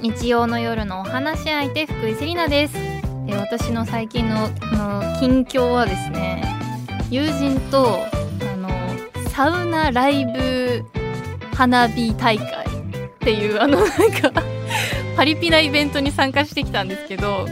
日曜の夜のお話し相手福井セリナです。え私の最近のの近況はですね友人とあのサウナライブ花火大会っていうあのなんかパリピなイベントに参加してきたんですけど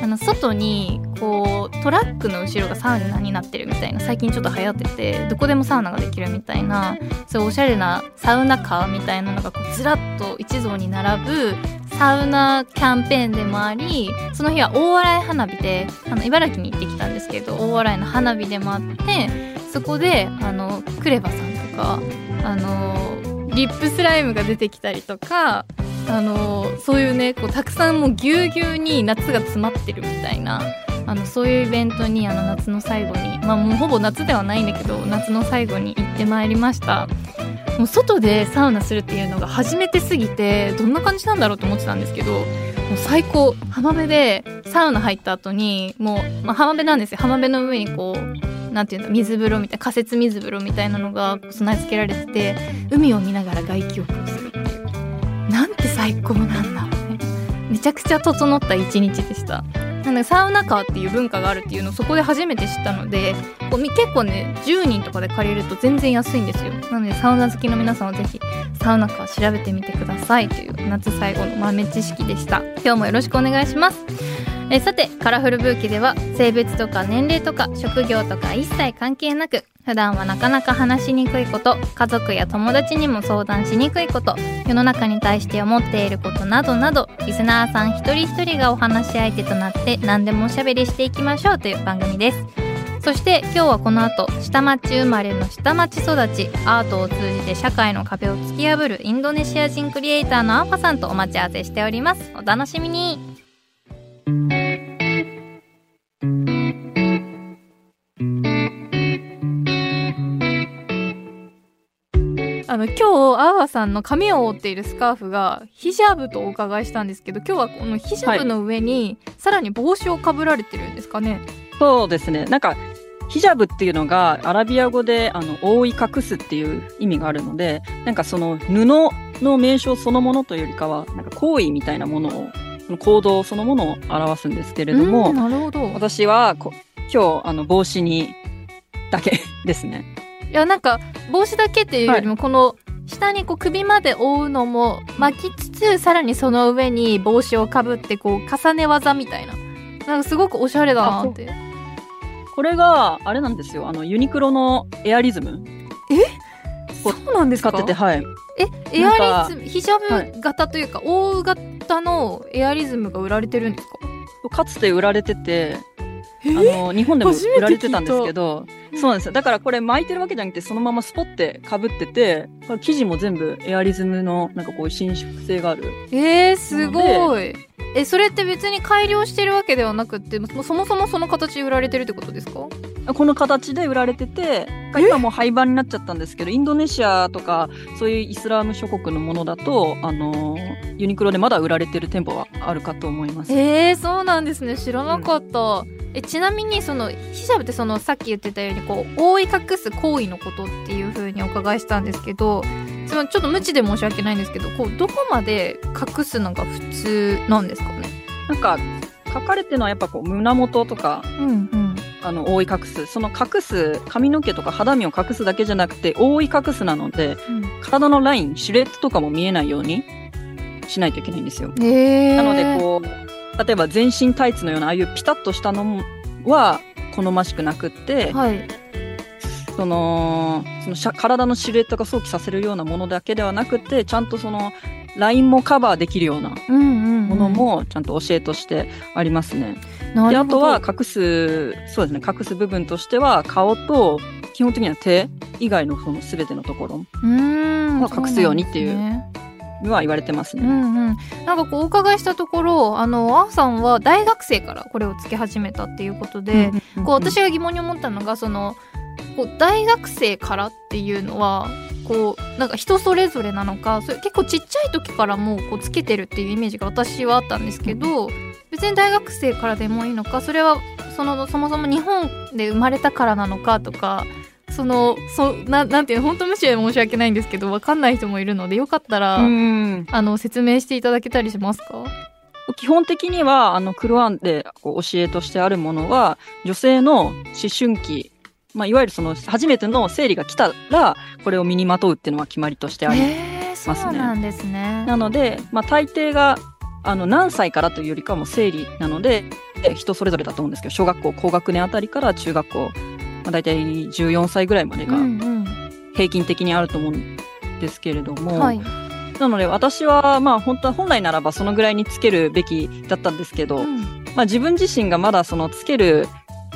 あの外にこうトラックの後ろがサウナになってるみたいな最近ちょっと流行っててどこでもサウナができるみたいなそういうおしゃれなサウナカーみたいなのがこうずらっと一堂に並ぶサウナキャンペーンでもありその日は大洗花火であの茨城に行ってきたんですけど大洗の花火でもあってそこであのクレバさんとかあのリップスライムが出てきたりとかあのそういうねこうたくさんもうぎゅうぎゅうに夏が詰まってるみたいなあのそういうイベントにあの夏の最後にまあもうほぼ夏ではないんだけど夏の最後に行ってまいりました。もう外でサウナするっていうのが初めてすぎてどんな感じなんだろうと思ってたんですけどもう最高。浜辺でサウナ入った後にもう、まあ、浜辺なんですよ。浜辺の上にこうなんていうんだ水風呂みたいな仮設水風呂みたいなのが備え付けられてて海を見ながら外気浴をするっていう。なんて最高なんだろうね。めちゃくちゃ整った一日でした。なのでサウナカーっていう文化があるっていうのをそこで初めて知ったのでこう結構ね10人とかで借りると全然安いんですよ。なのでサウナ好きの皆さんは是非サウナカー調べてみてくださいという夏最後の豆知識でした。今日もよろしくお願いします。えさてカラフルブーケでは性別とか年齢とか職業とか一切関係なく普段はなかなか話しにくいこと家族や友達にも相談しにくいこと世の中に対して思っていることなどなどリスナーさん一人一人がお話し相手となって何でもおしゃべりしていきましょうという番組です。そして今日はこの後下町生まれの下町育ちアートを通じて社会の壁を突き破るインドネシア人クリエイターのアンファさんとお待ち合わせしております。お楽しみに。あの今日アーワさんの髪を覆っているスカーフがヒジャブとお伺いしたんですけど今日はこのヒジャブの上にさらに帽子をかぶられてるんですかね、そうですね。なんか、ヒジャブっていうのがアラビア語であの覆い隠すっていう意味があるので、なんかその布の名称そのものというよりかは、なんか行為みたいなものを、行動そのものを表すんですけれども、うんなるほどい私はこ今日あの帽子にだけですね。やなんか帽子だけっていうよりもこの下にこう首まで覆うのも巻きつつさらにその上に帽子をかぶってこう重ね技みたいな。なんかすごくおしゃれだなって。これがあれなんですよ。あのユニクロのエアリズムこそうなんですか？使ってて、はい。えエアリズムヒジャブ型というか、覆う型のエアリズムが売られてるんですか？かつて売られてて、え？あの日本でも売られてたんですけどそうなんですよ。だからこれ巻いてるわけじゃなくてそのままスポってかぶっててこれ生地も全部エアリズムのなんかこう伸縮性がある。えー、すごい。えそれって別に改良してるわけではなくってそもそもその形で売られてるってことですか？この形で売られてて今もう廃盤になっちゃったんですけどインドネシアとかそういうイスラム諸国のものだとあのユニクロでまだ売られてる店舗はあるかと思います。えー、そうなんですね。知らなかった、えちなみにそのヒジャブってそのさっき言ってたようにこう覆い隠す行為のことっていう風にお伺いしたんですけどそのちょっと無知で申し訳ないんですけどこうどこまで隠すのが普通なんですかね？なんか書かれてるのはやっぱこう胸元とかうんうんあの覆い隠す。その隠す髪の毛とか肌身を隠すだけじゃなくて覆い隠すなので体のラインシルエットとかも見えないようにしないといけないんですよ。へえなのでこう例えば全身タイツのようなああいうピタッとしたのは好ましくなくって、はいそのその体のシルエットが想起させるようなものだけではなくてちゃんとそのラインもカバーできるようなものもちゃんと教えとしてありますね。であとは隠すそうですね隠す部分としては顔と基本的には手以外のその全てのところうーんは隠すようにっていうは言われてますね。うんうん、なんかこうお伺いしたところあのアーさんは大学生からこれをつけ始めたっていうことで、うん。こう私が疑問に思ったのがそのこう大学生からっていうのはこうなんか人それぞれなのかそれ結構ちっちゃい時からもうこうつけてるっていうイメージが私はあったんですけど別に大学生からでもいいのかそれはそのそもそも日本で生まれたからなのかとかそそのそななんていう本当無視で申し訳ないんですけどわかんない人もいるのでよかったら、うんあの説明していただけたりしますか？基本的には、あの、クルアンでこう教えとしてあるものは、女性の思春期、まあ、いわゆるその、初めての生理が来たら、これを身にまとうっていうのは決まりとしてあり、えー、そうなんですね。なので、まあ、大抵が、あの、何歳からというよりかはもう生理なので、で人それぞれだと思うんですけど、小学校高学年あたりから中学校、まあ、大体14歳ぐらいまでがうん平均的にあると思うんですけれどうん、も、はい。なので私は、まあ本当は本来ならばそのぐらいにつけるべきだったんですけど、うんまあ自分自身がまだそのつける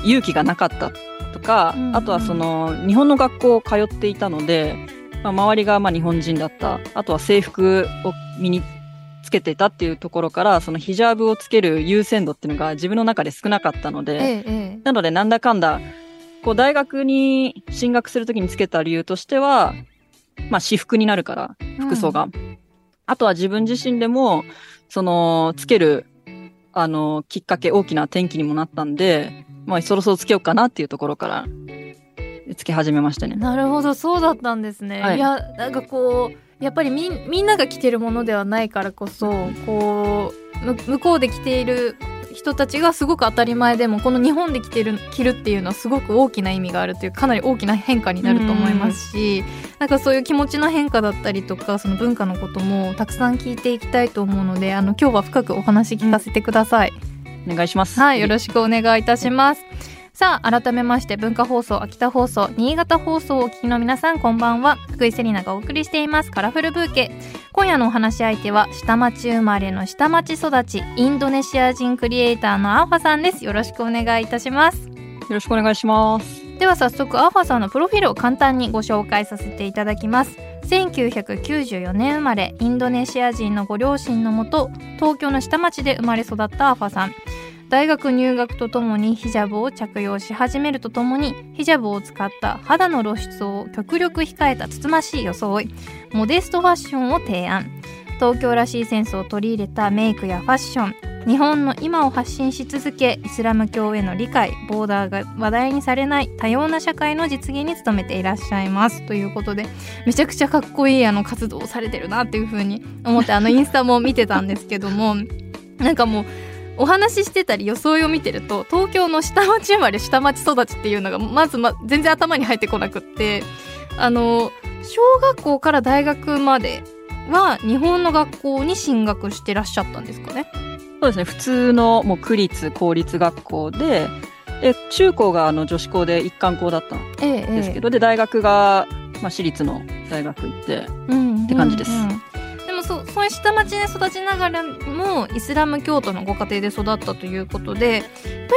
勇気がなかったとか、うんうんあとはその日本の学校を通っていたので、まあ、周りがまあ日本人だった、あとは制服を身につけていたっていうところから、そのヒジャーブをつける優先度っていうのが自分の中で少なかったので、えええなのでなんだかんだ、こう大学に進学するときにつけた理由としては、まあ私服になるから、え服装が。あとは自分自身でも、その、つける、あの、きっかけ、大きな転機にもなったんで、まあ、そろそろつけようかなっていうところから、つけ始めましたね。なるほどそうだったんですね、はいい、やなんかこうやっぱりみんみんなが着てるものではないからこそこうむ向こうで着ている人たちがすごく当たり前でもこの日本で着てる着るっていうのはすごく大きな意味があるというかなり大きな変化になると思いますしなんかそういう気持ちの変化だったりとかその文化のこともたくさん聞いていきたいと思うのであの今日は深くお話聞かせてください。お願いします。はい、よろしくお願いいたします。さあ、改めまして、文化放送、秋田放送、新潟放送をお聞きの皆さん、こんばんは。福井セリナがお送りしています、カラフルブーケ。今夜のお話し相手は、下町生まれの下町育ち、インドネシア人クリエイターのアーファさんです。よろしくお願いいたします。よろしくお願いします。では早速、アーファさんのプロフィールを簡単にご紹介させていただきます。1994年生まれ、インドネシア人のご両親のもと、東京の下町で生まれ育ったアファさん。大学入学とともにヒジャブを着用し始めるとともにヒジャブを使った肌の露出を極力控えたつつましい装いモデストファッションを提案東京らしいセンスを取り入れたメイクやファッション日本の今を発信し続けイスラム教への理解ボーダーが話題にされない多様な社会の実現に努めていらっしゃいます。ということでめちゃくちゃかっこいいあの活動をされてるなっていう風に思ってあのインスタも見てたんですけども なんかもうお話ししてたり装いを見てると東京の下町生まれ下町育ちっていうのがまず、ま、全然頭に入ってこなくってあの小学校から大学までは日本の学校に進学してらっしゃったんですかね。そうですね、普通のもう区立、公立学校で、で中高があの女子校で一貫校だったんええですけど、で、大学が、まあ、私立の大学行って、うんって感じです。でもそそういう下町で育ちながらもイスラム教徒のご家庭で育ったということでやっぱ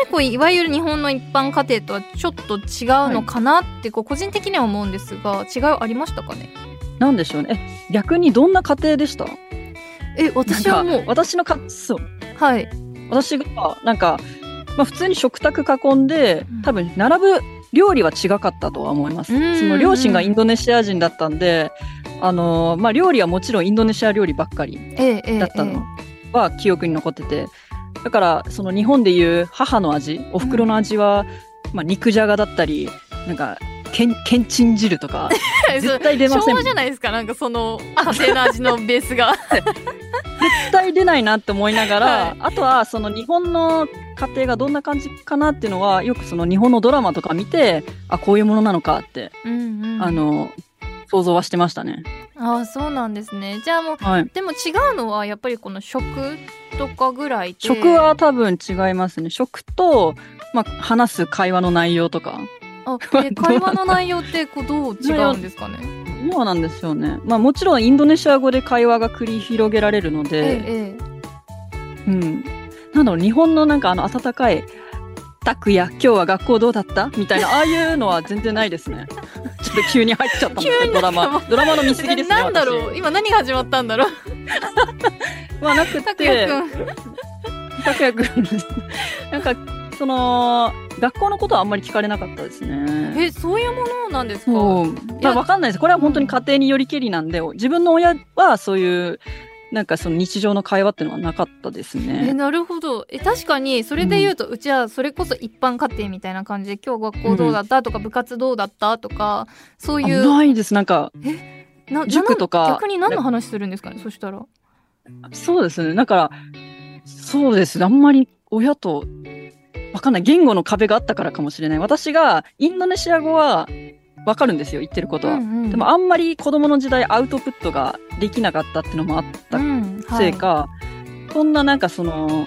りこういわゆる日本の一般家庭とはちょっと違うのかなってこう個人的には思うんですが違いありましたかね？なんでしょうね。え、逆にどんな家庭でした？え私はもう私のか、そう。はい。私が、なんか、まあ普通に食卓囲んでうん、多分並ぶ料理は違かったとは思います。うん。うんうんその両親がインドネシア人だったんで、あのーまあ料理はもちろんインドネシア料理ばっかりだったのは記憶に残ってて、だからその日本でいう母の味、お袋の味は、まあ肉じゃがだったり、なんか、けん、けんちん汁とか、ええ絶対出ません。昭和じゃないですかなんかその家庭の味のベースが 出ないなって思いながら、はいあとはその日本の家庭がどんな感じかなっていうのは、よくその日本のドラマとか見て、あ、こういうものなのかって、うん、うん、あの、想像はしてましたね。ああそうなんですねじゃあもうはい。でも違うのはやっぱりこの食とかぐらいで食は多分違いますね。食と、まあ、話す会話の内容とか。あえ会話の内容ってこうどう違うんですかね？そうなんですよね。まあもちろんインドネシア語で会話が繰り広げられるのえで、ええうん。なんだろう、日本のなんかあの温かい、タクや、今日は学校どうだった？みたいな、ああいうのは全然ないですね。ちょっと急に入っちゃったんです 急けど、ドラマ。ドラマの見過ぎですね。ななんだろう？私今何が始まったんだろう？まあなく拓也て、くん拓也くん。なんか、その、学校のことはあんまり聞かれなかったですね。えそういうものなんですか？そう。まあわかんないです。これは本当に家庭によりけりなんで、自分の親はそういう、なんかその日常の会話っていうのはなかったですえね。なるほどえ確かにそれで言うと、うちはそれこそ一般家庭みたいな感じで今日学校どうだった？とか、部活どうだった？とかそうあいうないです。なんか、な塾とかな逆に何の話するんですかねそしたらそうですね。だから、そうですね。あんまり親と、わかんない。言語の壁があったからかもしれない。私が、インドネシア語は、わかるんですよ。言ってることは。うんうんでも、あんまり子供の時代アウトプットができなかったっていうのもあったうんせいか、こんななんかその、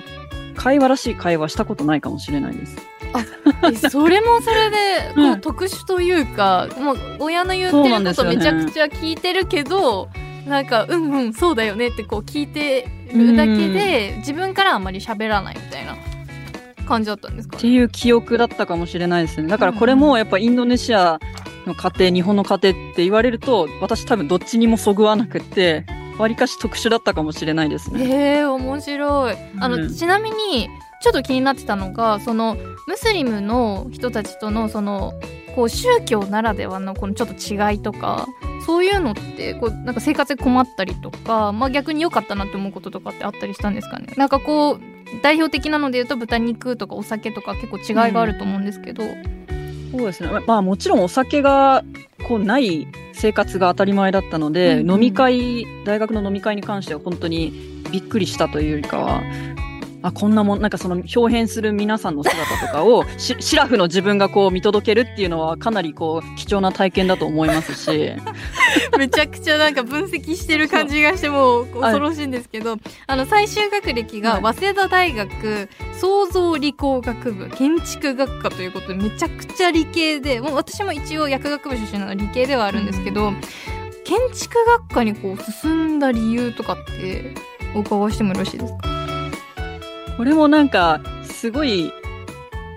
会話らしい会話したことないかもしれないです。はい、え それもそれでこううん特殊というか、もう親の言ってることめちゃくちゃ聞いてるけどなんかうんうんそうだよねってこう聞いてるだけで自分からあんまり喋らないみたいな感じだったんですかっていう記憶だったかもしれないですね。だからこれもやっぱインドネシアの家庭、日本の家庭って言われると、私多分どっちにもそぐわなくって、わりかし特殊だったかもしれないですね。へえ面白いあの、うんちなみにちょっと気になってたのがそのムスリムの人たちとのそのこう宗教ならではのこのちょっと違いとかそういうのってこうなんか生活で困ったりとか、まあ、逆に良かったなって思うこととかってあったりしたんですかね？なんかこう代表的なので言うと豚肉とかお酒とか結構違いがあると思うんですけど、そうですね。まあもちろんお酒がこうない生活が当たり前だったので、うんうん。飲み会、大学の飲み会に関しては本当にびっくりしたというよりかは、あ、こんなもん、なんかその表変する皆さんの姿とかをし、シラフの自分がこう見届けるっていうのはかなりこう貴重な体験だと思いますし、めちゃくちゃなんか分析してる感じがしてもう恐ろしいんですけど、あの最終学歴がは早稲田大学創造理工学部建築学科ということでめちゃくちゃ理系でもう私も一応薬学部出身なので理系ではあるんですけど、建築学科にこう進んだ理由とかってお伺いしてもよろしいですか？これもなんかすごい、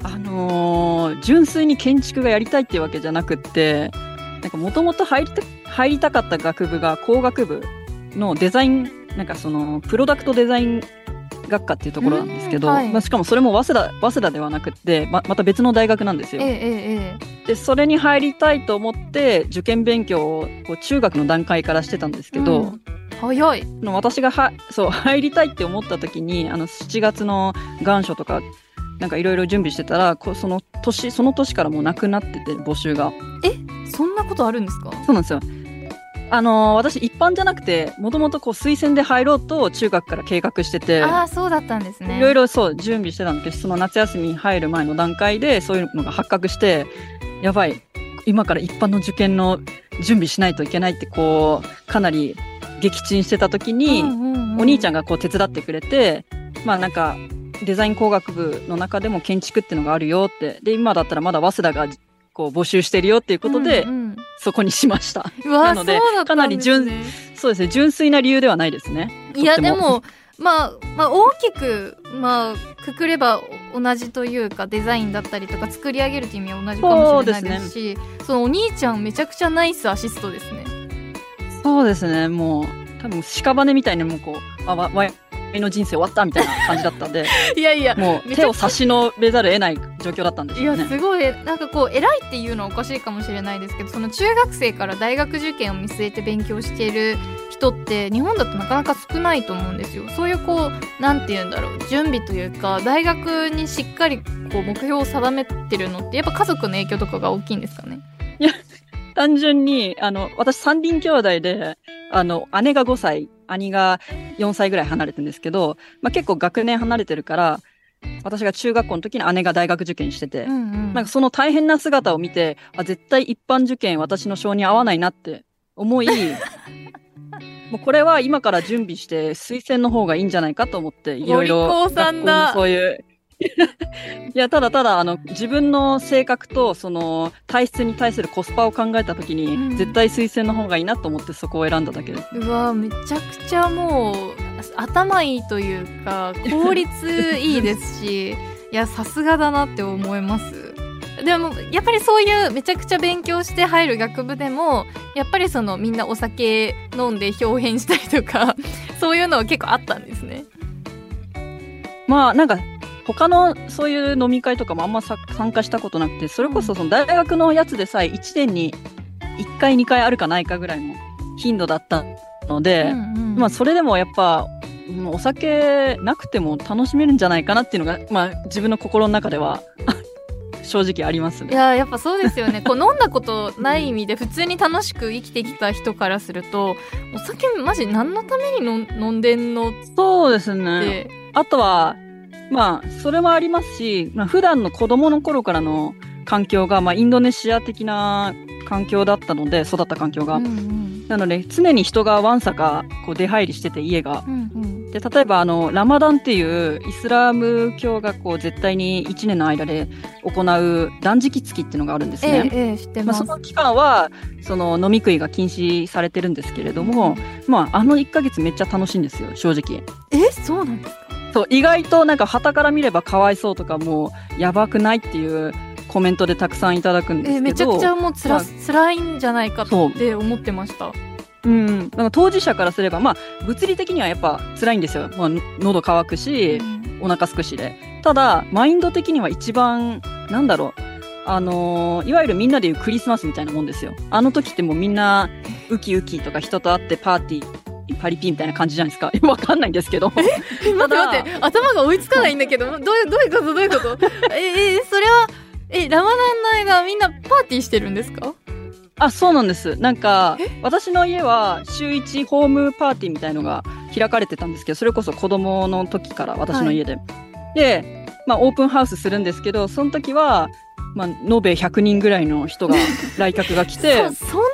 あのー純粋に建築がやりたいっていうわけじゃなくって、なんかもともと入りた入りたかった学部が工学部のデザイン、なんかそのプロダクトデザイン学科っていうところなんですけど、うんはい。まあ、しかもそれも早稲田、早稲田ではなくって、ままた別の大学なんですよ。ええええ。で、それに入りたいと思って受験勉強をこう中学の段階からしてたんですけど、うん早い。の私がはそう入りたいって思った時にあの7月の願書とかなんかいろいろ準備してたらこうその年その年からもうなくなってて募集が。そんなことあるんですか？そうなんですよ。あのー私一般じゃなくてもともとこう推薦で入ろうと中学から計画しててああそうだったんですね。いろいろそう準備してたんだけどその夏休みに入る前の段階でそういうのが発覚してやばい。今から一般の受験の準備しないといけないってこうかなり撃沈してた時に、お兄ちゃんががこう手伝ってくれて、まあなんかデザイン工学部の中でも建築っていうのがあるよって、で、今だったらまだ早稲田がこう募集してるよっていうことで、うんうんそこにしました。うわなのでねかなり純そうですね、純粋な理由ではないですね。いやでもまあ、まあ、大きく、まあ、くくれば同じというかデザインだったりとか作り上げるという意味は同じかもしれないですしそのお兄ちゃんめちゃくちゃナイスアシストですね。そうですね、もう、多分屍みたいにもうこう、あ、わ、わいの人生終わったみたいな感じだったんで、いやいやもう手を差し伸べざるを得ない状況だったんでいやすよね。すごいなんかこう偉いっていうのはおかしいかもしれないですけどその中学生から大学受験を見据えて勉強している人って日本だとなかなか少ないと思うんですよ。そういうこうなんて言うんだろう準備というか大学にしっかりこう目標を定めてるのってやっぱ家族の影響とかが大きいんですかね？単純に、あの、私三人兄弟で、あの、姉が5歳、兄が4歳ぐらい離れてるんですけど、まあ、結構学年離れてるから、私が中学校の時に姉が大学受験してて、うんうんなんかその大変な姿を見て、あ、絶対一般受験私の性に合わないなって思い、もうこれは今から準備して推薦の方がいいんじゃないかと思って、いろいろ。そういう。いや、ただただ、あの、自分の性格と、その、体質に対するコスパを考えたときに、うん。絶対推薦の方がいいなと思ってそこを選んだだけです。うわめちゃくちゃもう頭いいというか効率いいですし いやさすがだなって思います。でもやっぱりそういうめちゃくちゃ勉強して入る学部でもやっぱりそのみんなお酒飲んで表変したりとかそういうのは結構あったんですね。まあ、なんか、他のそういう飲み会とかもあんまさ参加したことなくて、それこそその大学のやつでさえ1年に1回2回あるかないかぐらいの頻度だったので、うんうんまあそれでもやっぱ、お酒なくても楽しめるんじゃないかなっていうのが、まあ自分の心の中では 正直ありますね。いややっぱそうですよねこう飲んだことない意味で普通に楽しく生きてきた人からするとお酒マジ何のために飲んでんのっそうですね。て、あとは、まあ、それもありますし、まあ、普段の子供の頃からの環境が、まあ、インドネシア的な環境だったので、育った環境が。うんうんなので、常に人がわんさか、こう、出入りしてて、家が。うんうんで、例えば、あの、ラマダンっていう、イスラム教が、こう、絶対に1年の間で行う断食月っていうのがあるんですね。ええええ知ってまあ、ます、その期間は、その、飲み食いが禁止されてるんですけれども、まあ、あの1ヶ月めっちゃ楽しいんですよ、正直。えそうなんですか？そう、意外となんか旗から見ればかわいそうとかもうやばくないっていうコメントでたくさんいただくんですけど。えめちゃくちゃもうつら、まあ辛いんじゃないかって思ってましたうん。なんか当事者からすれば、まあ、物理的にはやっぱ辛いんですよ。まあ、喉乾くし、お腹すくしで。ただ、マインド的には一番、なんだろう。あのーいわゆるみんなでいうクリスマスみたいなもんですよ。あの時ってもうみんな、ウキウキとか人と会ってパーティー、パリピみたいな感じじゃないですか。わかんないんですけど。え？待って待って頭が追いつかないんだけど どういうどういうこと？どういうこと？ええそれはえラマダンの間みんなパーティーしてるんですか？あ、そうなんです。なんか、私の家は週1ホームパーティーみたいのが開かれてたんですけど、それこそ子供の時から私の家で。で、まあオープンハウスするんですけど、その時は、まあ延べ100人ぐらいの人が、来客が来てそ、そんなに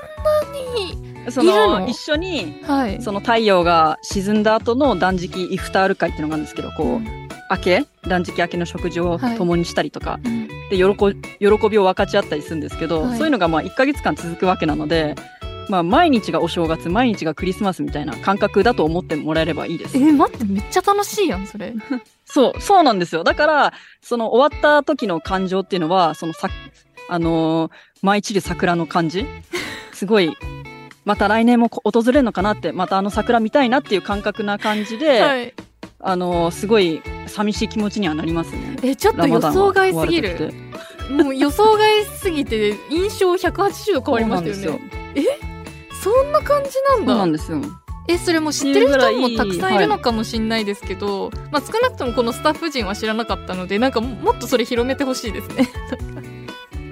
そのの、一緒に、はい。その太陽が沈んだ後の断食イフタール会っていうのがあるんですけど、こう、明け断食明けの食事を共にしたりとか、うん。で喜喜びを分かち合ったりするんですけど、はい。そういうのがまあ1ヶ月間続くわけなので、まあ、毎日がお正月毎日がクリスマスみたいな感覚だと思ってもらえればいいです。え待ってめっちゃ楽しいやんそれ。そうそうなんですよ。だからその終わった時の感情っていうのはそのさあのー舞い散る桜の感じ？すごいまた来年もこ訪れるのかなってまたあの桜見たいなっていう感覚な感じで、はい。あのーすごい寂しい気持ちにはなりますね。えちょっと予想外すぎる。もう予想外すぎて印象180度変わりましたよね。ですそんな感じなんだ。そうなんですよ。えそれもう知ってる人もたくさんいるのかもしれないですけど、まあ、少なくともこのスタッフ陣は知らなかったのでなんかももっとそれ広めてほしいですね。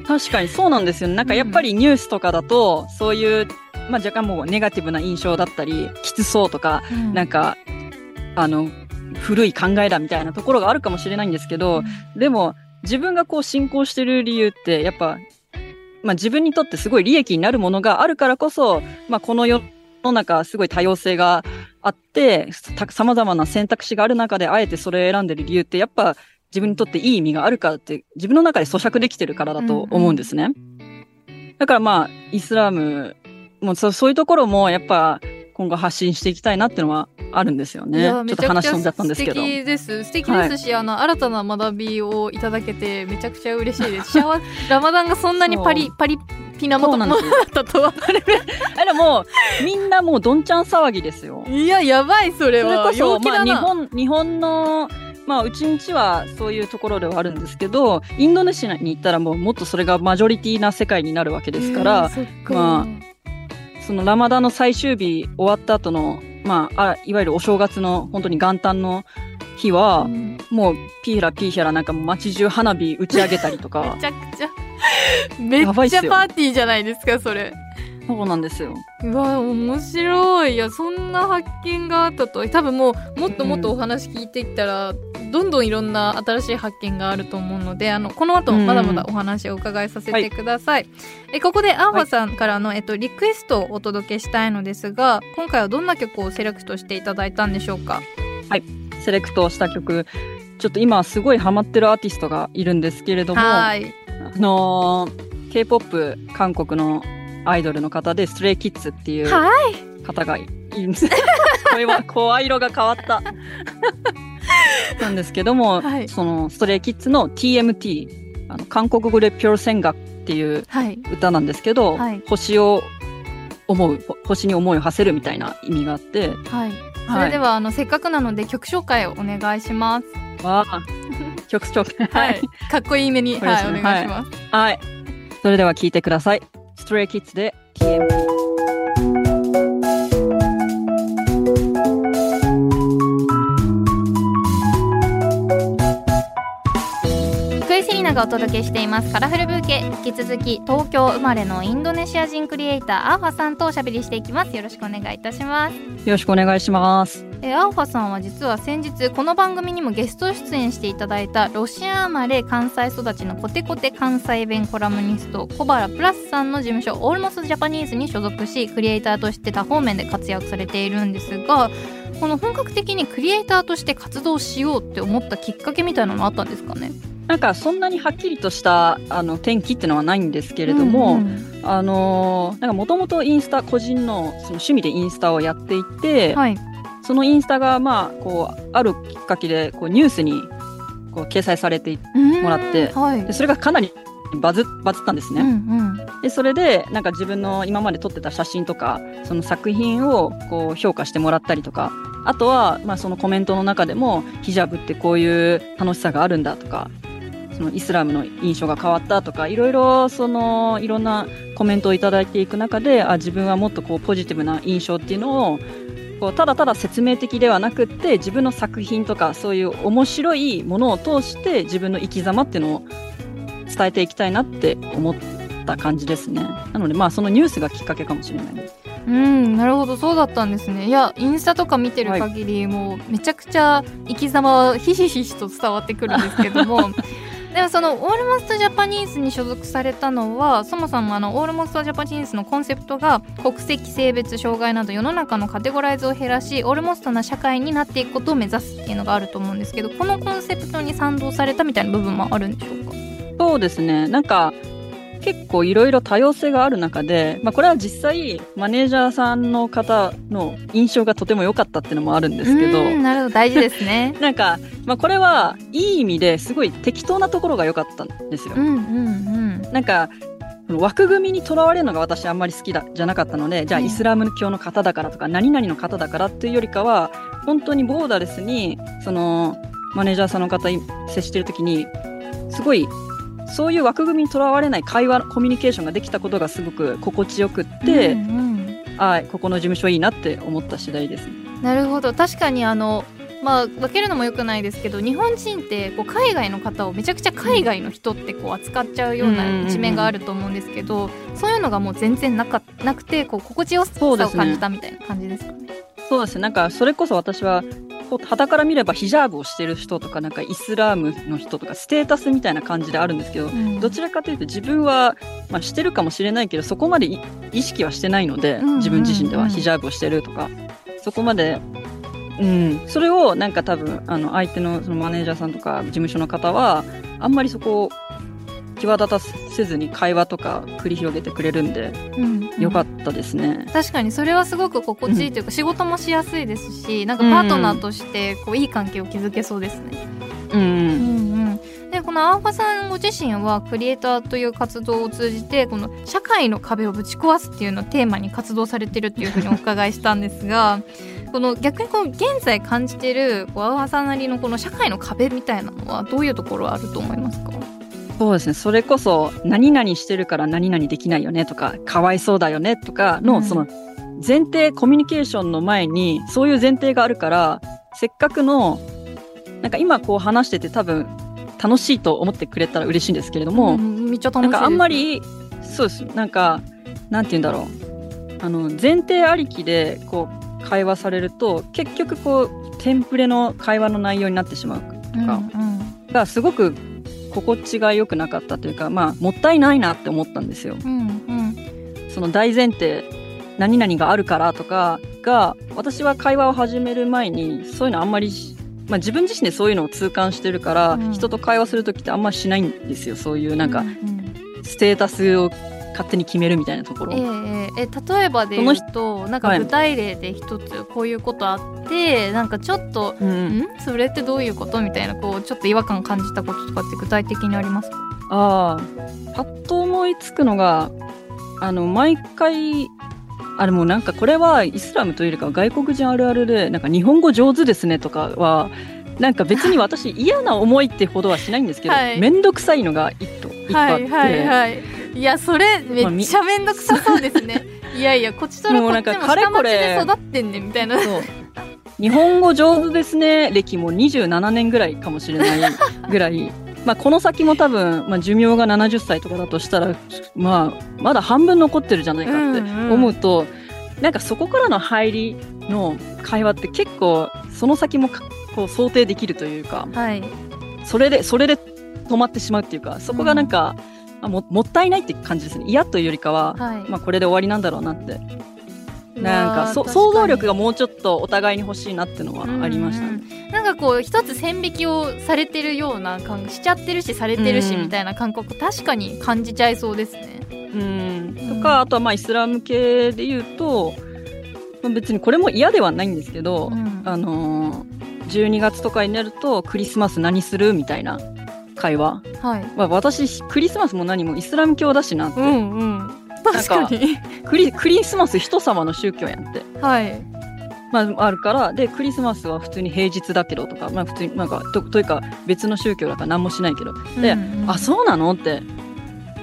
確かにそうなんですよね。なんかやっぱりニュースとかだと、そういう、まあ若干もうネガティブな印象だったり、きつそうとか、なんか、あの、古い考えだみたいなところがあるかもしれないんですけど、でも自分がこう進行してる理由って、やっぱ、まあ自分にとってすごい利益になるものがあるからこそ、まあこの世の中すごい多様性があって、た様々な選択肢がある中であえてそれを選んでる理由って、やっぱ自分にとっていい意味があるからって、自分の中で咀嚼できてるからだと思うんですね。だからまあ、イスラムもうそそういうところもやっぱ今後発信していきたいなっていうのはあるんですよね。ちょっと話飛んじゃったんですけど。素敵です。素敵です。し、あの新たな学びをいただけてめちゃくちゃ嬉しいです。ラマダンがそんなにパリそパリピなものだとは。あれもう、みんなもうどんちゃん騒ぎですよ。いややばいそれそれはこそ、まあ日本、日本の、まあうちんちはそういうところではあるんですけど、インドネシアに行ったらもうもっとそれがマジョリティな世界になるわけですから、か。まそのラマダンの最終日終わった後の、まあ、あいわゆるお正月の本当に元旦の日は、うん。もうピーヒャラピーヒャラなんか街中花火打ち上げたりとかめ、ちゃくちゃめっちゃパーティーじゃないですかそれそうなんですよ。うわ面白い。いやそんな発見があったと。多分もうもっともっとお話聞いていったら、どんどんいろんな新しい発見があると思うのであのこの後もまだまだお話をお伺いさせてください、えここでアンファさんからの、えっと、リクエストをお届けしたいのですが今回はどんな曲をセレクトしていただいたんでしょうか？セレクトした曲、ちょっと今すごいハマってるアーティストがいるんですけれども、あはい。のー K-POP 韓国のアイドルの方で、ストレイキッズっていうはい方がいるんです。これは声色が変わった。なんですけども、はいそのストレイキッズの TMT、あの韓国語でピョルセンガっていうはい歌なんですけど、はい星を思う、ほ星に思いを馳せるみたいな意味があって、はいそれでは、あのせっかくなので曲紹介をお願いしますわあ、曲紹介。はい。かっこいいめに、はい、お願いします。はい。それでは聴いてください。ストレイキッズで TMP 福井セリナがお届けしています。カラフルブーケ。引き続き東京生まれのインドネシア人クリエイターアーファさんとおしゃべりしていきます。よろしくお願いいたします。よろしくお願いします。えアーファさんは実は先日この番組にもゲスト出演していただいたロシア生まれ関西育ちのコテコテ関西弁コラムニスト小原プラスさんの事務所オールモスジャパニーズに所属しクリエイターとして多方面で活躍されているんですがこの本格的にクリエイターとして活動しようって思ったきっかけみたいなのあったんですかね？なんかそんなにはっきりとしたあの転機っていうのはないんですけれども、うんうん、あのなんかもともとインスタ個人のその趣味でインスタをやっていて、はい、そのインスタがまあこうあるきっかけでこうニュースにこう掲載されてもらって、はい、でそれがかなりバズバズったんですね。うんうん、でそれでなんか自分の今まで撮ってた写真とかその作品をこう評価してもらったりとかあとはまあそのコメントの中でもヒジャブってこういう楽しさがあるんだとかそのイスラムの印象が変わったとかいろいろそのいろんなコメントをいただいていく中であ自分はもっとこうポジティブな印象っていうのをこうただただ説明的ではなくって自分の作品とかそういう面白いものを通して自分の生き様っていうのを伝えていきたいなって思った感じですね。なのでまあそのニュースがきっかけかもしれないですうんなるほど。そうだったんですね。いやインスタとか見てる限り、はい、もうめちゃくちゃ生き様はひしひしと伝わってくるんですけども でもそのオールモストジャパニーズに所属されたのはそもそもあのオールモストジャパニーズのコンセプトが国籍性別障害など世の中のカテゴライズを減らしオールモストな社会になっていくことを目指すっていうのがあると思うんですけどこのコンセプトに賛同されたみたいな部分もあるんでしょうか？そうですね。なんか結構いろいろ多様性がある中で、まあ、これは実際マネージャーさんの方の印象がとても良かったっていうのもあるんですけど。なるほど。大事ですね。なんか、まあ、これはいい意味ですごい適当なところが良かったんですよ。うんうんうん、なんか枠組みにとらわれるのが私あんまり好きだじゃなかったのでじゃあイスラム教の方だからとか何々の方だからっていうよりかは本当にボーダレスにそのマネージャーさんの方に接してる時にすごいそういう枠組みにとらわれない会話コミュニケーションができたことがすごく心地よくって、うんうん、あここの事務所いいなって思った次第です、なるほど。確かにあのまあ分けるのもよくないですけど日本人ってこう海外の方をめちゃくちゃ海外の人ってこう扱っちゃうような一面があると思うんですけど、そういうのがもう全然なかなくてこう心地よさを感じたみたいな感じですかね。そうですね。なんかそれこそ私は旗から見ればヒジャーブをしてる人とかなんかイスラームの人とかステータスみたいな感じであるんですけど、うん、どちらかというと自分は、まあ、してるかもしれないけどそこまで意識はしてないので、自分自身ではヒジャーブをしてるとかそこまでうん、それをなんか多分あの相手のそのマネージャーさんとか事務所の方はあんまりそこを際立たせずに会話とか繰り広げてくれるんで、うん。うん、よかったですね。確かにそれはすごく心地いいというか、うん、仕事もしやすいですしなんかパートナーとしてこういい関係を築けそうですね。うん、うんうん、でこのアーファさんご自身はクリエイターという活動を通じてこの社会の壁をぶち壊すっていうのをテーマに活動されてるっていうふうにお伺いしたんですが この逆にこの現在感じてるこうアーファさんなりのこの社会の壁みたいなのはどういうところあると思いますか？そうですね。それこそ、何々してるから何々できないよねとか、かわいそうだよねとかの、うん、その、前提、コミュニケーションの前に、そういう前提があるから、せっかくの、なんか今こう話してて多分、楽しいと思ってくれたら嬉しいんですけれども、うん、めっちゃ楽しいなんかあんまり、そうです。なんか、なんて言うんだろう。あの、前提ありきで、こう、会話されると、結局こう、テンプレの会話の内容になってしまうとか、がすごく心地が良くなかったというか、まあ、もったいないなって思ったんですよ。うんうん、その大前提何々があるからとかが私は会話を始める前にそういうのあんまり、まあ、自分自身でそういうのを痛感してるから、うん、人と会話する時ってあんまりしないんですよ。そういうなんか、ステータスを勝手に決めるみたいなところ。えー、え例えばで言うとなんか具体例で一つこういうことあって、はい、なんかちょっと、うん、ん。それってどういうことみたいなこうちょっと違和感感じたこととかって具体的にありますか？ああ。パッと思いつくのがあの毎回あれもなんかこれはイスラムというよりかは外国人あるあるでなんか日本語上手ですねとかはなんか別に 私嫌な思いってほどはしないんですけど面倒、はい、くさいのが一個一個あって、はいはいはいいやそれめっちゃ面倒くさそうですね。いやいやこっちとらこっちも下町で育ってんねみたいな。日本語上手ですね。歴も27年ぐらいかもしれない ぐらい。まあ、この先も多分、まあ、寿命が70歳とかだとしたら、まあ、まだ半分残ってるじゃないかって思うと、うん。うん、なんかそこからの入りの会話って結構その先もこう想定できるというか、はい、それでそれで止まってしまうっていうかそこがなんか、うん、ももったいないって感じですね。嫌というよりかは、はい、まあ、これで終わりなんだろうなって。なんかそ想像力がもうちょっとお互いに欲しいなっていうのはありましたね。なんかこう一つ線引きをされてるような感しちゃってるしされてるしみたいな感覚確かに感じちゃいそうですね。うん、とかあとはまあイスラム系で言うと、まあ、別にこれも嫌ではないんですけど、うん、あのー、12月とかになるとクリスマス何する？みたいな会話、は。い。まあ、私クリスマスも何もイスラム教だしなって。うんうん。確かに。クリクリスマス人様の宗教やんって。はい。まあ、あるから。でクリスマスは普通に平日だけどとか、まあ、普通になんかとというか別の宗教だから何もしないけど。で、うんうん、あそうなの？って。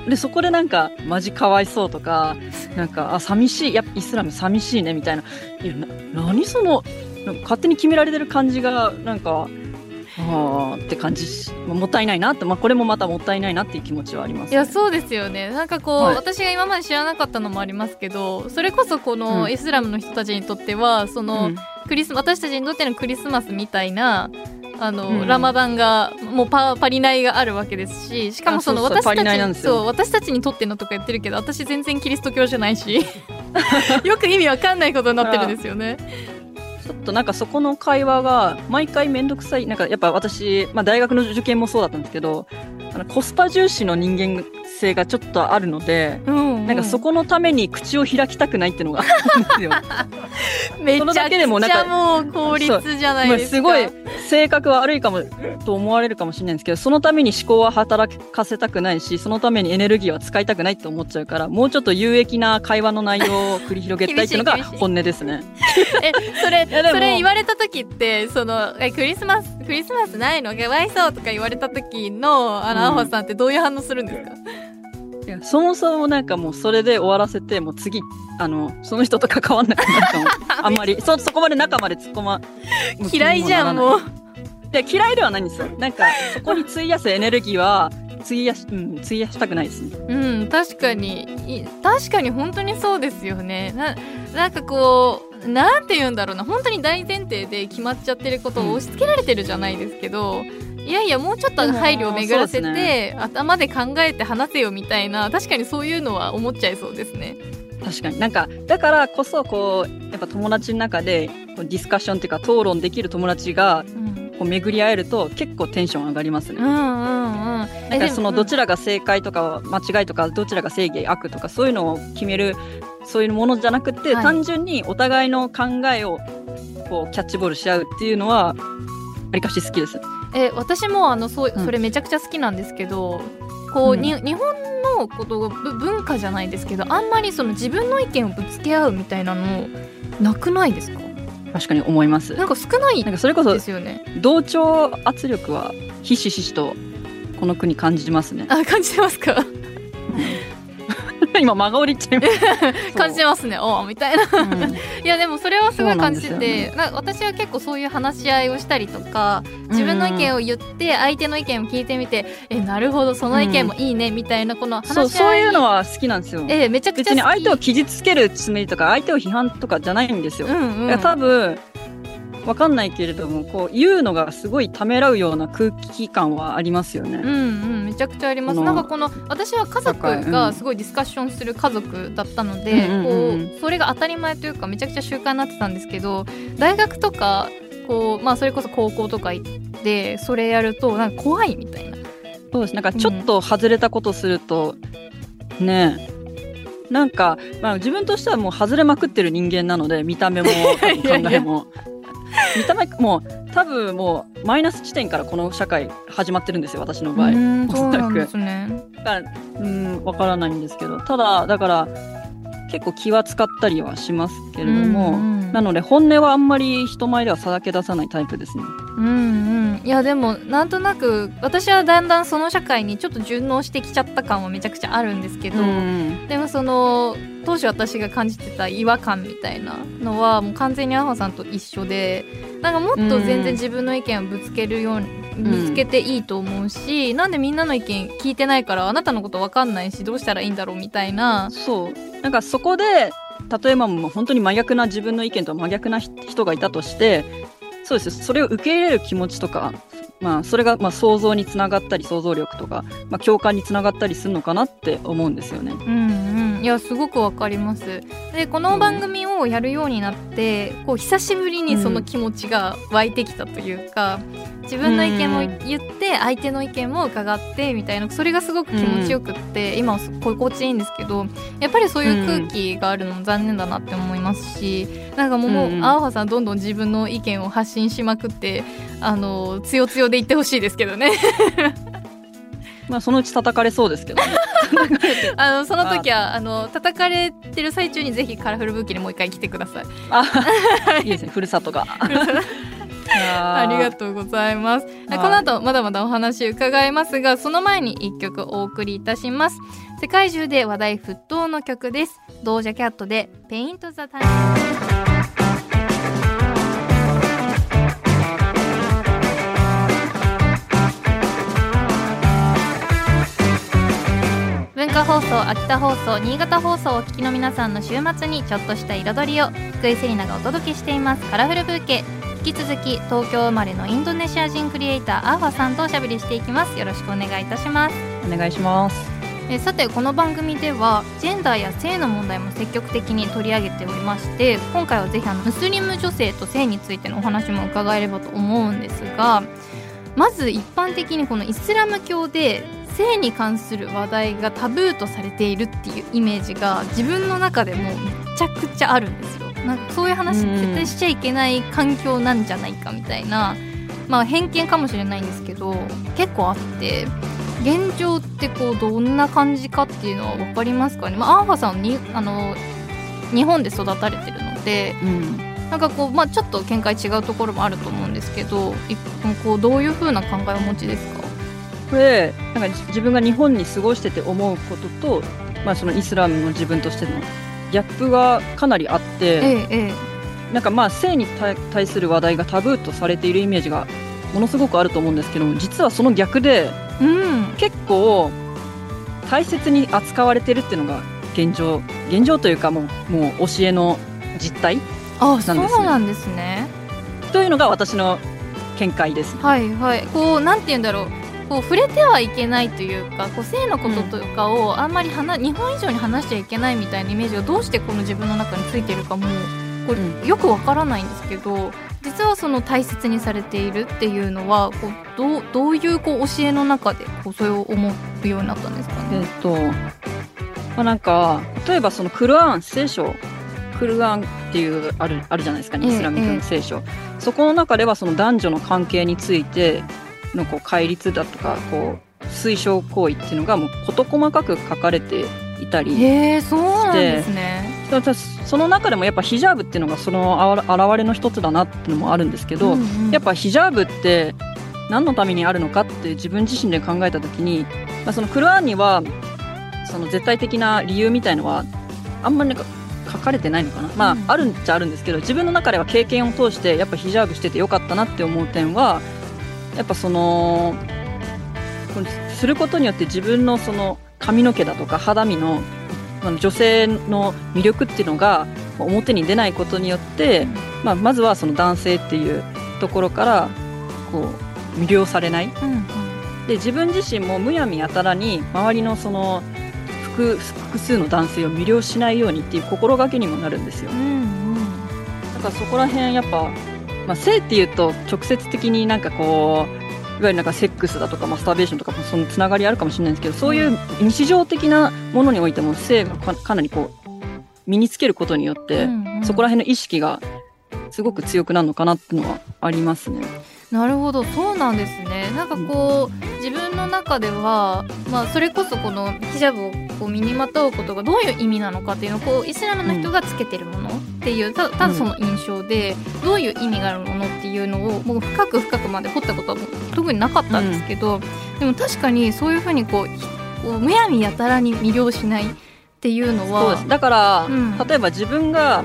でそこでなんかマジかわいそうとかなんかあ寂しい。やイスラム寂しいねみたいな。いやな何その勝手に決められてる感じがなんかあって感じもったいないなって、まあ、これもまたもったいないなっていう気持ちはあります、ね、いやそうですよね。なんかこう、はい、私が今まで知らなかったのもありますけどそれこそこのイスラムの人たちにとっては、うん、その、クリス私たちにとってのクリスマスみたいなあの、うん、ラマダンがもうパパリナイがあるわけですししかもその私たちそう私たちにとってのとか言ってるけど私全然キリスト教じゃないし よく意味わかんないことになってるんですよね。ちょっとなんかそこの会話が毎回めんどくさい。なんかやっぱ私、まあ大学の受験もそうだったんですけど、あのコスパ重視の人間性がちょっとあるので、うんうん、なんかそこのために口を開きたくないっていうのがあるんですよ。めちゃくちゃもう効率じゃないですか。すごい性格は悪いかもと思われるかもしれないんですけど、そのために思考は働かせたくないし、そのためにエネルギーは使いたくないって思っちゃうから、もうちょっと有益な会話の内容を繰り広げたいっていうのが本音ですね。え、それ、それ言われた時って、その、え、クリスマス、クリスマスないの？かわいそうとか言われた時の、あの、アホさんってどういう反応するんですか、いやそもそもなんかもうそれで終わらせてもう次あのその人と関わんなくなるかも あんまり。そそこまで中まで突っ込ま嫌いじゃんもうい。や嫌いではないんですよ。なんかそこに費やすエネルギーは費やし、うん、費やしたくないですね。うん確かに。確かに本当にそうですよね。ななんかこうなんて言うんだろうな。本当に大前提で決まっちゃってることを押し付けられてるじゃないですけど、うんいやいやもうちょっと配慮を巡らせて、ね、頭で考えて話せよみたいな確かにそういうのは思っちゃいそうですね。確かになんかだからこそこうやっぱ友達の中でディスカッションっていうか討論できる友達がこう巡り合えると結構テンション上がりますね。うんうんうん、なんかそのどちらが正解とか間違いとかどちらが正義悪とかそういうのを決めるそういうものじゃなくて、はい、単純にお互いの考えをこうキャッチボールし合うっていうのはわりかし好きです。え私もあのそうそれめちゃくちゃ好きなんですけど、うん、こうに日本のこと文化じゃないですけどあんまりその自分の意見をぶつけ合うみたいなのなくないですか？確かに思います。なんか少ないなんかそれこそですよね。同調圧力はひしひしとこの国感じますね。あ感じてますか？今真顔で言っちゃいます 感じてますね。おみたいな、うん、いやでもそれはすごい感じてて、ね、私は結構そういう話し合いをしたりとか自分の意見を言って相手の意見を聞いてみて、うん、えなるほどその意見もいいね、みたいなこの話し合い、そうそういうのは好きなんですよ。えめちゃくちゃ別に相手を傷つけるつもりとか相手を批判とかじゃないんですよ、うんうん、多分わかんないけれどもこう言うのがすごいためらうような空気感はありますよね。うんうんめちゃくちゃあります。なんかこの私は家族がすごいディスカッションする家族だったので、こうそれが当たり前というかめちゃくちゃ習慣になってたんですけど大学とかこうまあそれこそ高校とか行ってそれやるとなんか怖いみたいな。そうですなんかちょっと外れたことすると、うん、ねなんか、まあ、自分としてはもう外れまくってる人間なので見た目も 考えも見た目もう多分もうマイナス地点からこの社会始まってるんですよ私の場合おそらく。ですね。だからうんわからないんですけどただだから結構気は使ったりはしますけれども、うんうん、なので本音はあんまり人前ではさらけ出さないタイプですね。うんうん、いやでもなんとなく私はだんだんその社会にちょっと順応してきちゃった感はめちゃくちゃあるんですけど、うん、でもその当初私が感じてた違和感みたいなのはもう完全にアホさんと一緒でなんかもっと全然自分の意見をぶつけるよう見つけていいと思うし、なんでみんなの意見聞いてないからあなたのこと分かんないしどうしたらいいんだろうみたいな。そう。なんかそこで例えばもう本当に真逆な自分の意見と真逆な人がいたとしてそうです。それを受け入れる気持ちとかまあ、それがまあ想像につながったり想像力とか、まあ、共感につながったりするのかなって思うんですよね。うんうん、いやすごくわかります。でこの番組をやるようになって、うん、こう久しぶりにその気持ちが湧いてきたというか、うん、自分の意見も言って相手の意見も伺ってみたいなそれがすごく気持ちよくって、うん、今は心地いいんですけどやっぱりそういう空気があるのも残念だなって思いますし、なんかもう、うん、青葉さんどんどん自分の意見を発信しまくってあのつよつよで言ってほしいですけどね。まあそのうち叩かれそうですけどね。あのその時はあの叩かれてる最中にぜひカラフルブーケにもう一回来てください。あいいですね。ふるさとが ありがとうございます。この後まだまだお話伺いますが、その前に一曲お送りいたします。世界中で話題沸騰の曲です。 Doja Cat で Paint The Town。文化放送秋田放送新潟放送をお聞きの皆さんの週末にちょっとした彩りを福井セリナがお届けしていますカラフルブーケ引き続き東京生まれのインドネシア人クリエイターアーファさんとおしゃべりしていきます。よろしくお願いいたします。お願いします。えさてこの番組ではジェンダーや性の問題も積極的に取り上げておりまして今回はぜひあのムスリム女性と性についてのお話も伺えればと思うんですがまず一般的にこのイスラム教で性に関する話題がタブーとされているっていうイメージが自分の中でもめちゃくちゃあるんですよ。なんかそういう話絶対しちゃいけない環境なんじゃないかみたいな、まあ偏見かもしれないんですけど結構あって現状ってこうどんな感じかっていうのは分かりますかね、まあ、アーファさんにあの日本で育たれてるので、うん、なんかこう、まあ、ちょっと見解違うところもあると思うんですけどこうどういうふうな考えをお持ちですか？これなんか自分が日本に過ごしてて思うことと、まあ、そのイスラムの自分としてのギャップがかなりあって、ええ、なんかまあ性に対する話題がタブーとされているイメージがものすごくあると思うんですけども実はその逆で、うん、結構大切に扱われてるっていうのが現状。現状というかもうもう教えの実態なんです、ね、そうなんですね。というのが私の見解です、ね、はいはい。こうなんて言うんだろうこう触れてはいけないというかこう性のこととかをあんまり話、日本以上に話しちゃいけないみたいなイメージがどうしてこの自分の中についてるかもこれよくわからないんですけど実はその大切にされているっていうのはこうどうどういうこう教えの中でこうそれを思うようになったんですかね？えっとまあ、なんか例えばそのクルアン聖書クルアンっていうあるあるじゃないですかねイスラム教の聖書、ええ、そこの中ではその男女の関係についてのこう戒律だとかこう推奨行為っていうのがもう事細かく書かれていたりしてそうなんですね。その中でもやっぱヒジャブっていうのがその現れの一つだなっていうのもあるんですけど、うんうん、やっぱヒジャブって何のためにあるのかって自分自身で考えた時に、まあ、そのクルアンにはその絶対的な理由みたいのはあんまりなんか書かれてないのかな、まあ、うん、あるんちゃあるんですけど自分の中では経験を通してやっぱヒジャブしててよかったなって思う点はやっぱそのすることによって自分のその髪の毛だとか肌身の女性の魅力っていうのが表に出ないことによって、まあ、まずはその男性っていうところからこう魅了されない、うんうん、で自分自身もむやみやたらに周りのその複複数の男性を魅了しないようにっていう心がけにもなるんですよ。うんうん、だからそこら辺やっぱまあ、性っていうと直接的になんかこういわゆるなんかセックスだとかマスターベーションとかもそのつながりあるかもしれないんですけどそういう日常的なものにおいても性がかなりこう身につけることによって、うんうん、そこら辺の意識がすごく強くなるのかなっていうのはありますね。なるほど。そうなんですね。なんかこう自分の中では、まあ、それこそこのヒジャブをこう身にまとうことがどういう意味なのかっていうのをこうイスラムの人がつけてるものっていうたただその印象で、どういう意味があるものっていうのをもう深く深くまで掘ったことは特になかったんですけど、うん、でも確かにそういうふうにこうこうむやみやたらに魅了しないっていうのはだから、うん、例えば自分が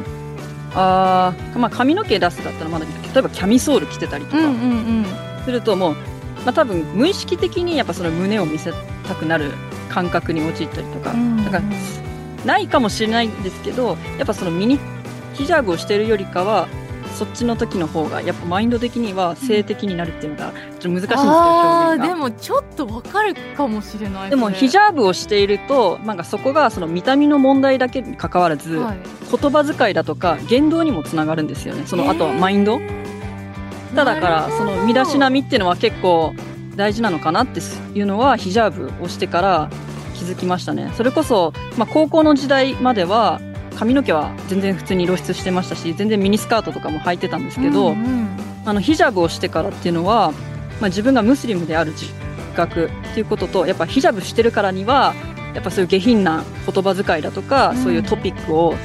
あまあ、髪の毛出すだったらまだ例えばキャミソール着てたりとか。するともうまあ、多分無意識的にやっぱその胸を見せたくなる感覚に陥ったりとか、うんだからないかもしれないんですけどやっぱそのミニヒジャブをしてるよりかはそっちの時の方がやっぱマインド的には性的になるっていうのがちょっと難しいんですけどあーで。もちょっとわかるかもしれないでもヒジャブをしているとなんかそこがその見た目の問題だけに関わらず、はい、言葉遣いだとか言動にもつながるんですよね。そのあとはマインド、ただからその身だしなみっていうのは結構大事なのかなっていうのはヒジャブをしてから気づきましたね。それこそ、まあ、高校の時代までは髪の毛は全然普通に露出してましたし全然ミニスカートとかも履いてたんですけど、うんうん。あのヒジャブをしてからっていうのは、まあ、自分がムスリムである自覚っていうこととやっぱヒジャブしてるからにはやっぱそういう下品な言葉遣いだとか、うん。そういうトピックを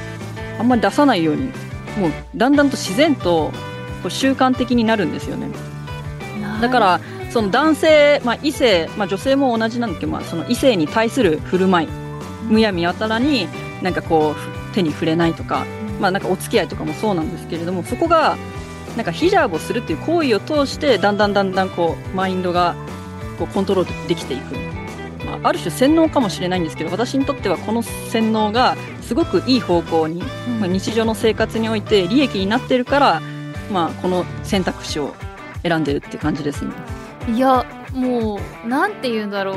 あんまり出さないようにもうだんだんと自然とこう習慣的になるんですよね。だからその男性、まあ、異性、まあ、女性も同じなんだけど、まあ、その異性に対する振る舞いむやみやたらになんかこうふ手に触れないとか,、まあ、なんかお付き合いとかもそうなんですけれどもそこがなんかヒジャブをするっていう行為を通してだんだんだんだんこうマインドがこうコントロールできていく、まあ、ある種洗脳かもしれないんですけど私にとってはこの洗脳がすごくいい方向に、うん。まあ、日常の生活において利益になってるから、まあ、この選択肢を選んでるっていう感じですね。いやもうなんて言うんだろう、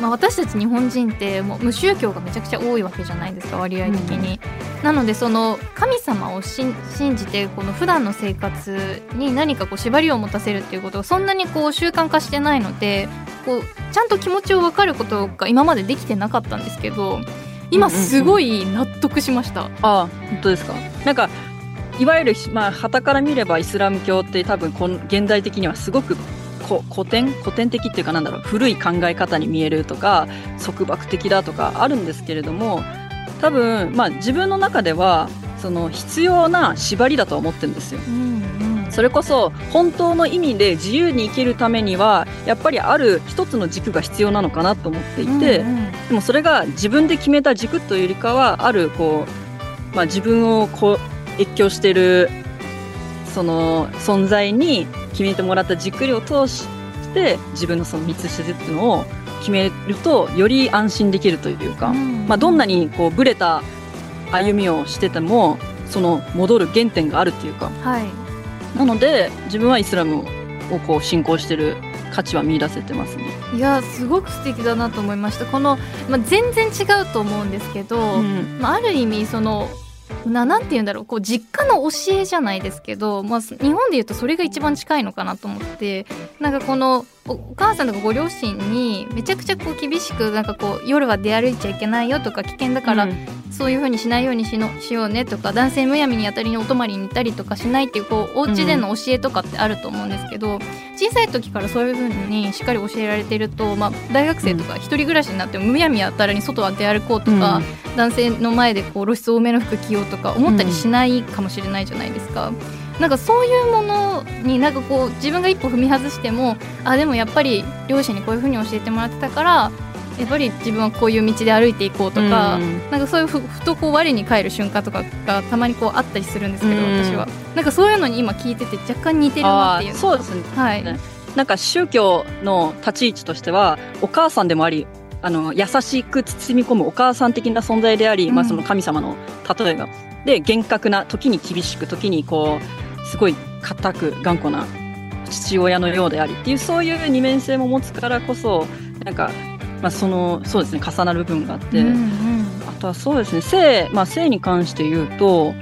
まあ、私たち日本人ってもう無宗教がめちゃくちゃ多いわけじゃないですか割合的に、なのでその神様を信信じてこの普段の生活に何かこう縛りを持たせるっていうことがそんなにこう習慣化してないのでこうちゃんと気持ちを分かることが今までできてなかったんですけど今すごい納得しました。ああ本当ですか？なんかいわゆるまあ旗から見ればイスラム教って多分この現代的にはすごくこ古典？古典的っていうかなんだろう古い考え方に見えるとか束縛的だとかあるんですけれども多分まあ自分の中ではその必要な縛りだと思ってるんですよ。うんうん。それこそ本当の意味で自由に生きるためにはやっぱりある一つの軸が必要なのかなと思っていて、うんうん。でもそれが自分で決めた軸というよりかはあるこう、まあ、自分をこう越境しているその存在に決めてもらった軸を通して自分のその道筋っていうのを決めるとより安心できるというか、うん。まあ、どんなにこうブレた歩みをしててもその戻る原点があるっていうか。はい。なので自分はイスラムをこう信仰してる価値は見出せてますね。いやすごく素敵だなと思いました。この、まあ、全然違うと思うんですけど、うん。まあ、ある意味そのななんて言うんだろう。こう実家の教えじゃないですけど、まあ、日本で言うとそれが一番近いのかなと思ってなんかこのお母さんとかご両親にめちゃくちゃこう厳しくなんかこう夜は出歩いちゃいけないよとか危険だから、そういう風にしないようにしのしようねとか男性むやみに当たりにお泊まりに行ったりとかしないっていうこうお家での教えとかってあると思うんですけど、小さい時からそういう風にしっかり教えられてると、まあ、大学生とか一人暮らしになってもむやみやたらに外は出歩こうとか、男性の前でこう露出多めの服着ようとか思ったりしないかもしれないじゃないですか。なんかそういうものになんかこう自分が一歩踏み外してもあでもやっぱり両親にこういう風に教えてもらってたからやっぱり自分はこういう道で歩いていこうとか、うん。なんかそういうふふとこう我に返る瞬間とかがたまにこうあったりするんですけど、うん。私は。なんかそういうのに今聞いてて若干似てるなあっていう。ーそうですね。はい、ねなんか宗教の立ち位置としてはお母さんでもありあの優しく包み込むお母さん的な存在であり、うん。まあ、その神様の例えがで厳格な時に厳しく時にこうすごい硬く頑固な父親のようでありっていうそういう二面性も持つからこそなんか、まあ、そのそうですね重なる部分があって、うんうん。あとはそうですね性,、まあ、性に関して言うと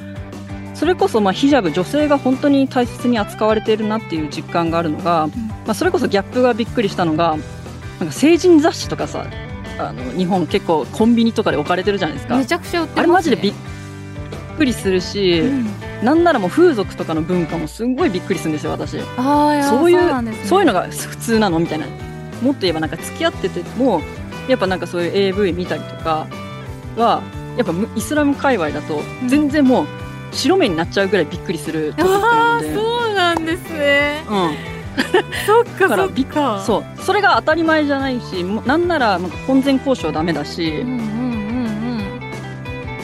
それこそまあヒジャブ女性が本当に大切に扱われているなっていう実感があるのが、まあ、それこそギャップがびっくりしたのがなんか成人雑誌とかさあの日本結構コンビニとかで置かれてるじゃないですか。めちゃくちゃ売ってます、ね、あれマジでびっくりするし、うん。なんならもう風俗とかの文化もすんごいびっくりするんですよ私。そういうそういうのが普通なのみたいなもっと言えばなんか付き合っててもやっぱなんかそういう AV 見たりとかはやっぱむイスラム界隈だとん。全然もう白目になっちゃうぐらいびっくりするトピックなそうなんですね。うん、そっかそっか。そうそれが当たり前じゃないしなんならなんか婚前交渉ダメだし。うんうんうんうん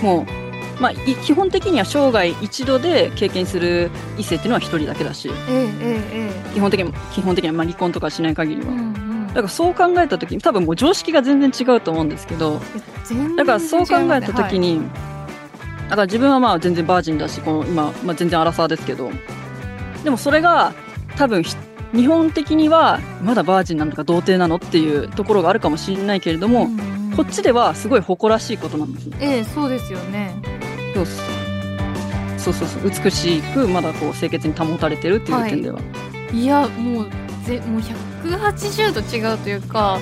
もうまあ、い基本的には生涯一度で経験する異性っていうのは一人だけだしええええ基本的に基本的にはまあ離婚とかしない限りは、うんうんだからそう考えた時に多分もう常識が全然違うと思うんですけどだからそう考えた時に、だから自分はまあ全然バージンだしこの今、まあ、全然アラサーですけどでもそれが多分ひ日本的にはまだバージンなのか童貞なのっていうところがあるかもしれないけれども、うん。うんこっちではすごい誇らしいことなんですよ。ええそうですよね。そうそうそうそう。美しくまだこう清潔に保たれてるっていう点では、い。やもうぜもう180度違うというか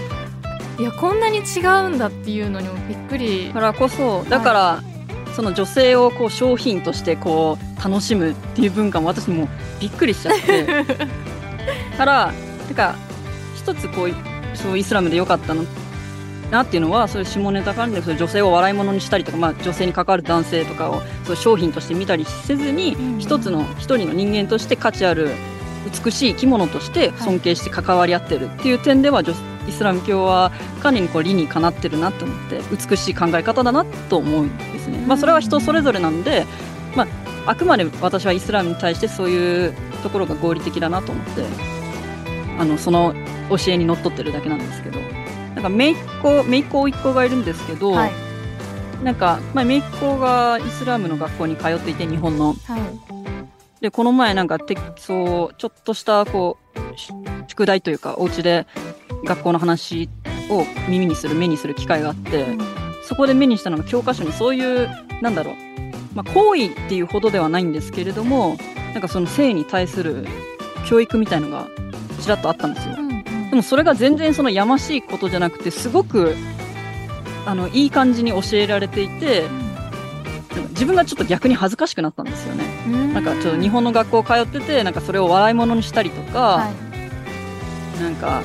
いやこんなに違うんだっていうのにもびっくり。だからこそだから、その女性をこう商品としてこう楽しむっていう文化も私もびっくりしちゃって。からてか一つこうそうイスラムで良かったのなっていうのはそういう下ネタ関連そういう女性を笑い物にしたりとか、まあ、女性に関わる男性とかをそう商品として見たりせずに、うんうん。一つの一人の人間として価値ある美しい生き物として尊敬して関わり合ってるっていう点では、女イスラム教はかなりこう理にかなってるなと思って美しい考え方だなと思うんですね。まあ、それは人それぞれなんで、まあ、あくまで私はイスラムに対してそういうところが合理的だなと思ってあのその教えにのっとってるだけなんですけど。なんか姪っ子姪っ子甥っ子がいるんですけど、はい。なんか、まあ、姪っ子がイスラムの学校に通っていて日本の。はいでこの前なんかてそうちょっとしたこうし宿題というかお家で学校の話を耳にする目にする機会があって、そこで目にしたのが教科書にそういうなんだろう、まあ、行為っていうほどではないんですけれどもなんかその性に対する教育みたいのがちらっとあったんですよ。うんうんでもそれが全然そのやましいことじゃなくてすごくあのいい感じに教えられていて自分がちょっと逆に恥ずかしくなったんですよね。うん。なんかちょっと日本の学校通っててなんかそれを笑い物にしたりとか、はい。なんか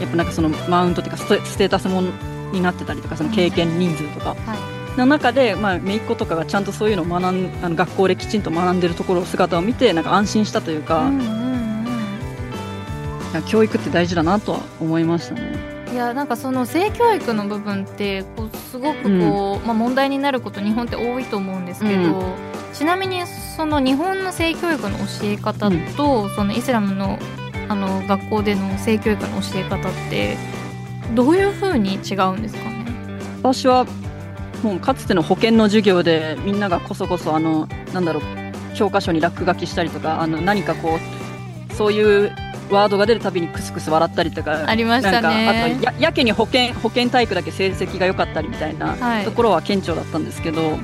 やっぱなんかそのマウントっていうかステータスものになってたりとかその経験人数とか。はい。の中で、まあ、姪っ子とかがちゃんとそういうのを学んあの学校できちんと学んでるところ姿を見てなんか安心したというか、うんうんうん教育って大事だなとは思いましたね。いやなんかその性教育の部分ってこうすごくこう、まあ、問題になること日本って多いと思うんですけど、うんちなみにその日本の性教育の教え方と、そのイスラムのあの学校での性教育の教え方ってどういうふうに違うんですかね？私はもうかつての保険の授業でみんながこそこそあのなんだろう教科書に落書きしたりとかあの何かこうそういうワードが出るたびにクスクス笑ったりとかありましたね。なんかあとややけに保険保険体育だけ成績が良かったりみたいなはい。ところは顕著だったんですけど、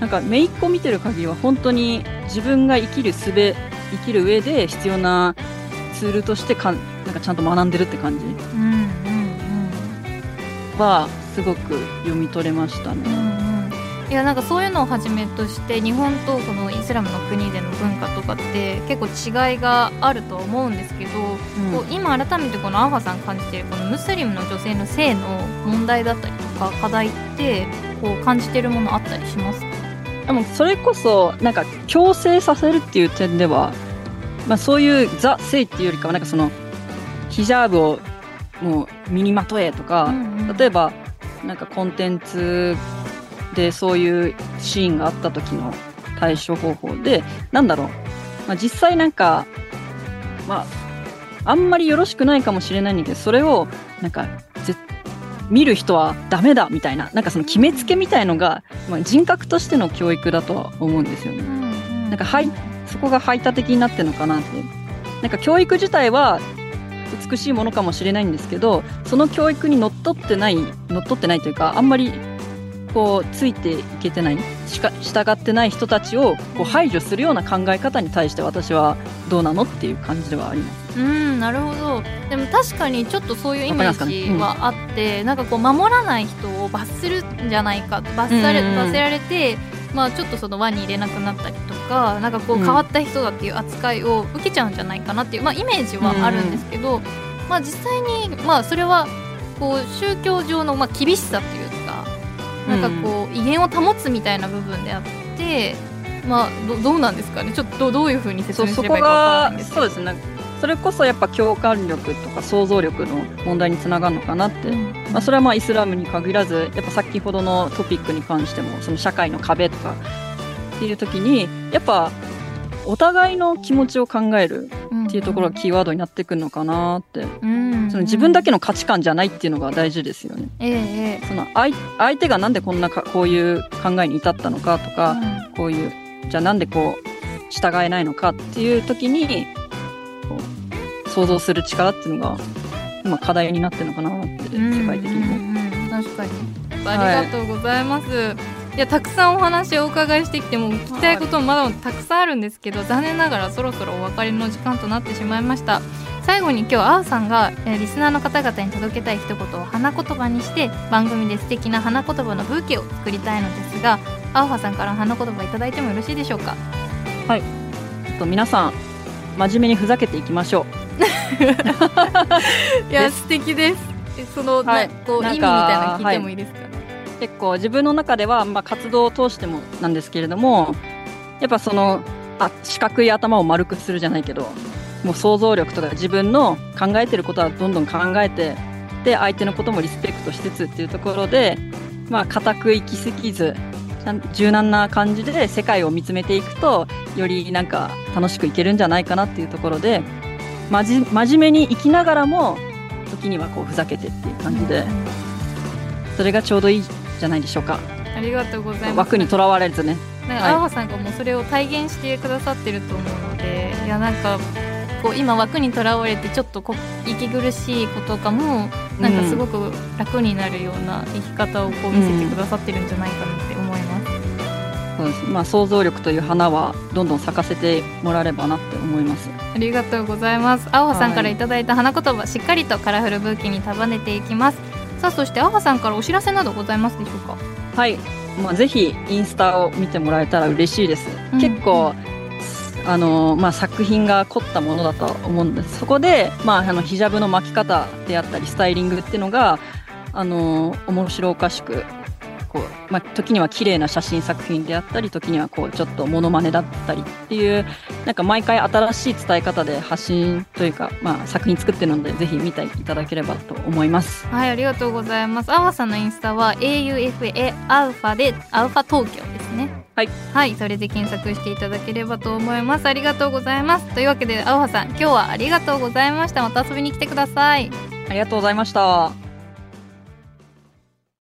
なんか姪っ子見てる限りは本当に自分が生きる術生きる上で必要なツールとしてかんなんかちゃんと学んでるって感じ。うんうんはすごく読み取れましたね。うんうん。うんいやなんかそういうのをはじめとして日本とこのイスラムの国での文化とかって結構違いがあるとは思うんですけど、うん。こう今改めてこのアーファさん感じているこのムスリムの女性の性の問題だったりとか課題ってこう感じてるものあったりしますか？でもそれこそなんか強制させるっていう点では、まあ、そういうザ・性っていうよりかはなんかそのヒジャーブをもう身にまとえとか、例えばなんかコンテンツでそういうシーンがあった時の対処方法でなんだろう、まあ、実際なんかまああんまりよろしくないかもしれないんだけどそれをなんかぜ見る人はダメだみたいななんかその決めつけみたいのが、まあ、人格としての教育だとは思うんですよね。なんかはいそこが排他的になってるのかなって。なんか教育自体は美しいものかもしれないんですけど、その教育にのっとってない、のっとってないというか、あんまりこうついていけてない、しか従ってない人たちをこう排除するような考え方に対して私はどうなのっていう感じではあります。うんなるほど。でも確かにちょっとそういうイメージはあって、なんかこう守らない人を罰するんじゃないか罰され,、うんうん。うん罰せられてまあちょっとその輪に入れなくなったりとかなんかこううん変わった人だっていう扱いを受けちゃうんじゃないかなっていう、まあ、イメージはあるんですけど、まあ実際にまあそれはこう宗教上のまあ厳しさというかなんかこう威厳を保つみたいな部分であってまあどどうなん。ですかねちょっとどどういうふうに説明すればいいかわからないがんですけどそうですねそれこそやっぱ共感力とか想像力の問題につながるのかなって、まあ、それはまあイスラムに限らずやっぱ先ほどのトピックに関してもその社会の壁とかっていう時にやっぱお互いの気持ちを考えるっていうところがキーワードになってくるのかなって、その自分だけの価値観じゃないっていうのが大事ですよね。ええええ。その相相手がなんでこんなかこういう考えに至ったのかとか、こういうじゃあなんでこう従えないのかっていう時に想像する力っていうのが今課題になってるのかなってうん世界的にも。確かに。ありがとうございます、い、やたくさんお話をお伺いしてきても聞きたいこともまだたくさんあるんですけど残念ながらそろそろお別れの時間となってしまいました。最後に今日あおさんが、えーリスナーの方々に届けたい一言を花言葉にして番組で素敵な花言葉の風景を作りたいのですがあおはさんから花言葉いただいてもよろしいでしょうか？えっと皆さん真面目にふざけていきましょ いや素敵です。えその、はい。なこう意味みたいなの聞いてもいいですか、う結構自分の中では、まあ、活動を通してもなんですけれどもやっぱそのあ四角い頭を丸くするじゃないけどもう想像力とか自分の考えてることはどんどん考えてで相手のこともリスペクトしつつっていうところでまあ固く行き過ぎず柔軟な感じで世界を見つめていくとよりなんか楽しくいけるんじゃないかなっていうところで真面目に生きながらも時にはこうふざけてっていう感じでそれがちょうどいいじゃないでしょうか。ありがとうございます。枠にとらわれずね。なんか、はい。あおはさんがもうそれを体現してくださってると思うのでいやなんかこう今枠にとらわれてちょっとこ息苦しいこととかもなんかすごく楽になるような生き方をこう見せてくださってるんじゃないかな。って思います、そうです、まあ、想像力という花はどんどん咲かせてもらえればなって思います。ありがとうございます。あおはさんからいただいた花言葉、しっかりとカラフルブーケに束ねていきます。さあそしてあおはさんからお知らせなどございますでしょうか？はい、まあ、ぜひインスタを見てもらえたら嬉しいです、うん。結構あのまあ、作品が凝ったものだとは思うんです。そこで、まあ、あのヒジャブの巻き方であったりスタイリングっていうのがあの面白おかしくこう、まあ、時には綺麗な写真作品であったり時にはこうちょっとモノマネだったりっていうなんか毎回新しい伝え方で発信というか、まあ、作品作ってるのでぜひ見ていただければと思います。はいありがとうございます。あおはさんのインスタは AUFA アウファでアウファ東京ですね。はい、はい、それで検索していただければと思います。ありがとうございます。というわけであおはさん今日はありがとうございました。また遊びに来てください。ありがとうございました。